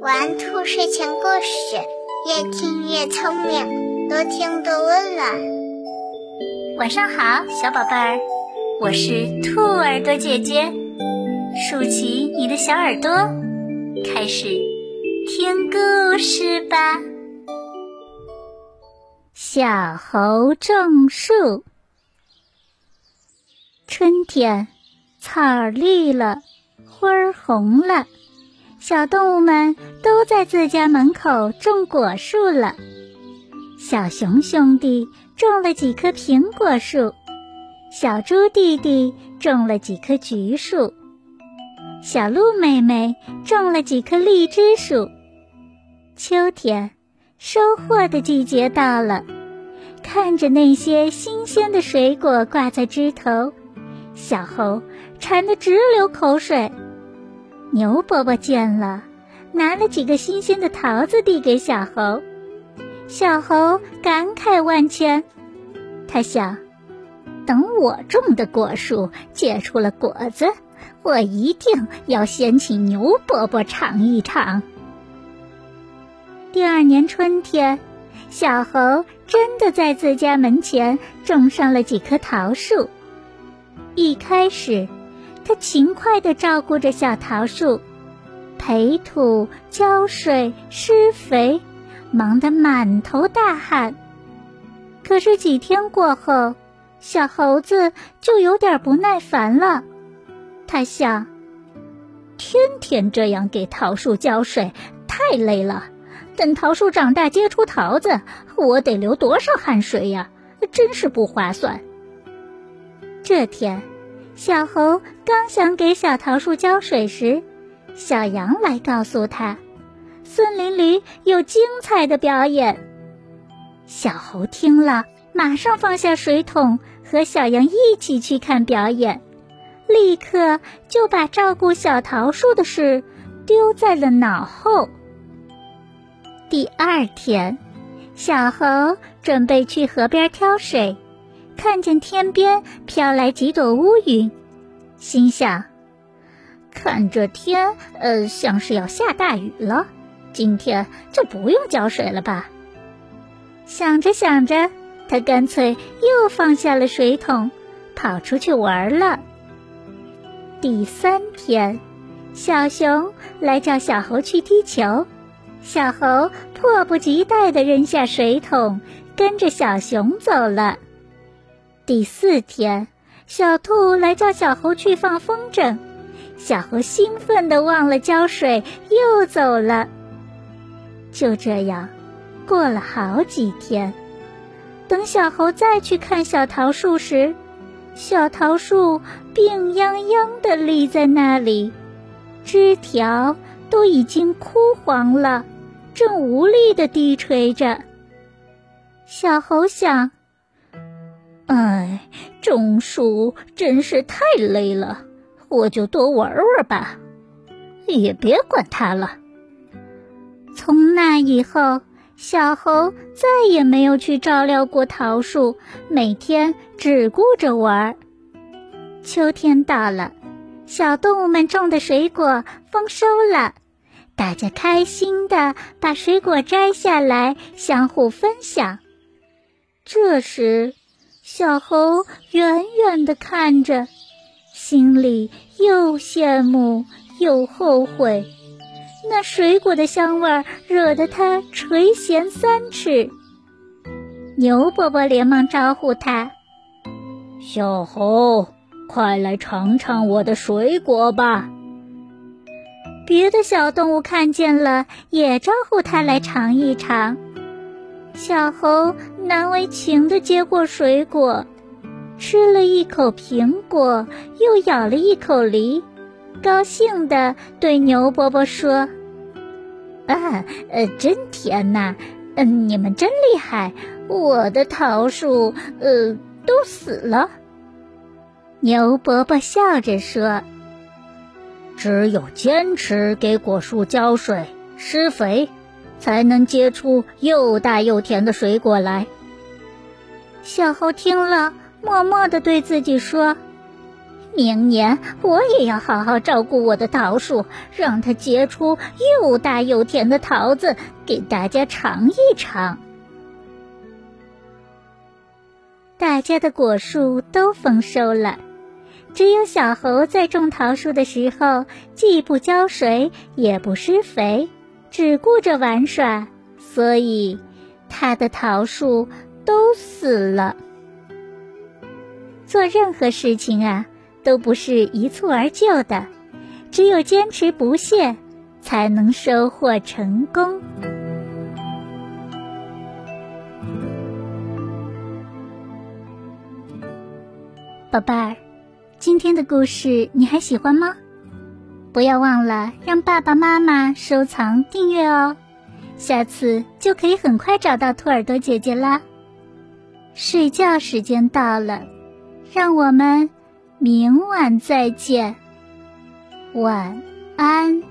玩兔睡前故事，越听越聪明，多听多温暖。晚上好，小宝贝儿，我是兔耳朵姐姐，竖起你的小耳朵，开始听故事吧。小猴种树，春天，草绿了，花儿红了。小动物们都在自家门口种果树了。小熊兄弟种了几棵苹果树，小猪弟弟种了几棵橘树，小鹿妹妹种了几棵荔枝树。秋天，收获的季节到了，看着那些新鲜的水果挂在枝头，小猴馋得直流口水。牛伯伯见了，拿了几个新鲜的桃子递给小猴。小猴感慨万千，他想：等我种的果树结出了果子，我一定要先请牛伯伯尝一尝。第二年春天，小猴真的在自家门前种上了几棵桃树。一开始。他勤快地照顾着小桃树，培土、浇水、施肥，忙得满头大汗。可是几天过后，小猴子就有点不耐烦了。他想：天天这样给桃树浇水，太累了。等桃树长大结出桃子，我得流多少汗水呀！真是不划算。这天。小猴刚想给小桃树浇水时，小羊来告诉他，森林里有精彩的表演。小猴听了，马上放下水桶，和小羊一起去看表演，立刻就把照顾小桃树的事丢在了脑后。第二天，小猴准备去河边挑水。看见天边飘来几朵乌云，心想：看这天，呃，像是要下大雨了。今天就不用浇水了吧？想着想着，他干脆又放下了水桶，跑出去玩了。第三天，小熊来叫小猴去踢球，小猴迫不及待地扔下水桶，跟着小熊走了。第四天，小兔来叫小猴去放风筝，小猴兴奋的忘了浇水，又走了。就这样，过了好几天。等小猴再去看小桃树时，小桃树病殃殃的立在那里，枝条都已经枯黄了，正无力的低垂着。小猴想。哎，种树真是太累了，我就多玩玩吧，也别管它了。从那以后，小猴再也没有去照料过桃树，每天只顾着玩。秋天到了，小动物们种的水果丰收了，大家开心的把水果摘下来，相互分享。这时。小猴远远的看着，心里又羡慕又后悔。那水果的香味惹得他垂涎三尺。牛伯伯连忙招呼他：“小猴，快来尝尝我的水果吧！”别的小动物看见了，也招呼他来尝一尝。小猴难为情的接过水果，吃了一口苹果，又咬了一口梨，高兴地对牛伯伯说：“啊，呃，真甜呐！嗯，你们真厉害！我的桃树，呃，都死了。”牛伯伯笑着说：“只有坚持给果树浇水、施肥。”才能结出又大又甜的水果来。小猴听了，默默地对自己说：“明年我也要好好照顾我的桃树，让它结出又大又甜的桃子，给大家尝一尝。大家的果树都丰收了，只有小猴在种桃树的时候，既不浇水，也不施肥，只顾着玩耍，所以他的桃树都死了。做任何事情啊。都不是一蹴而就的，只有坚持不懈，才能收获成功。宝贝儿，今天的故事你还喜欢吗？不要忘了让爸爸妈妈收藏订阅哦，下次就可以很快找到兔耳朵姐姐啦。睡觉时间到了，让我们。明晚再见，晚安。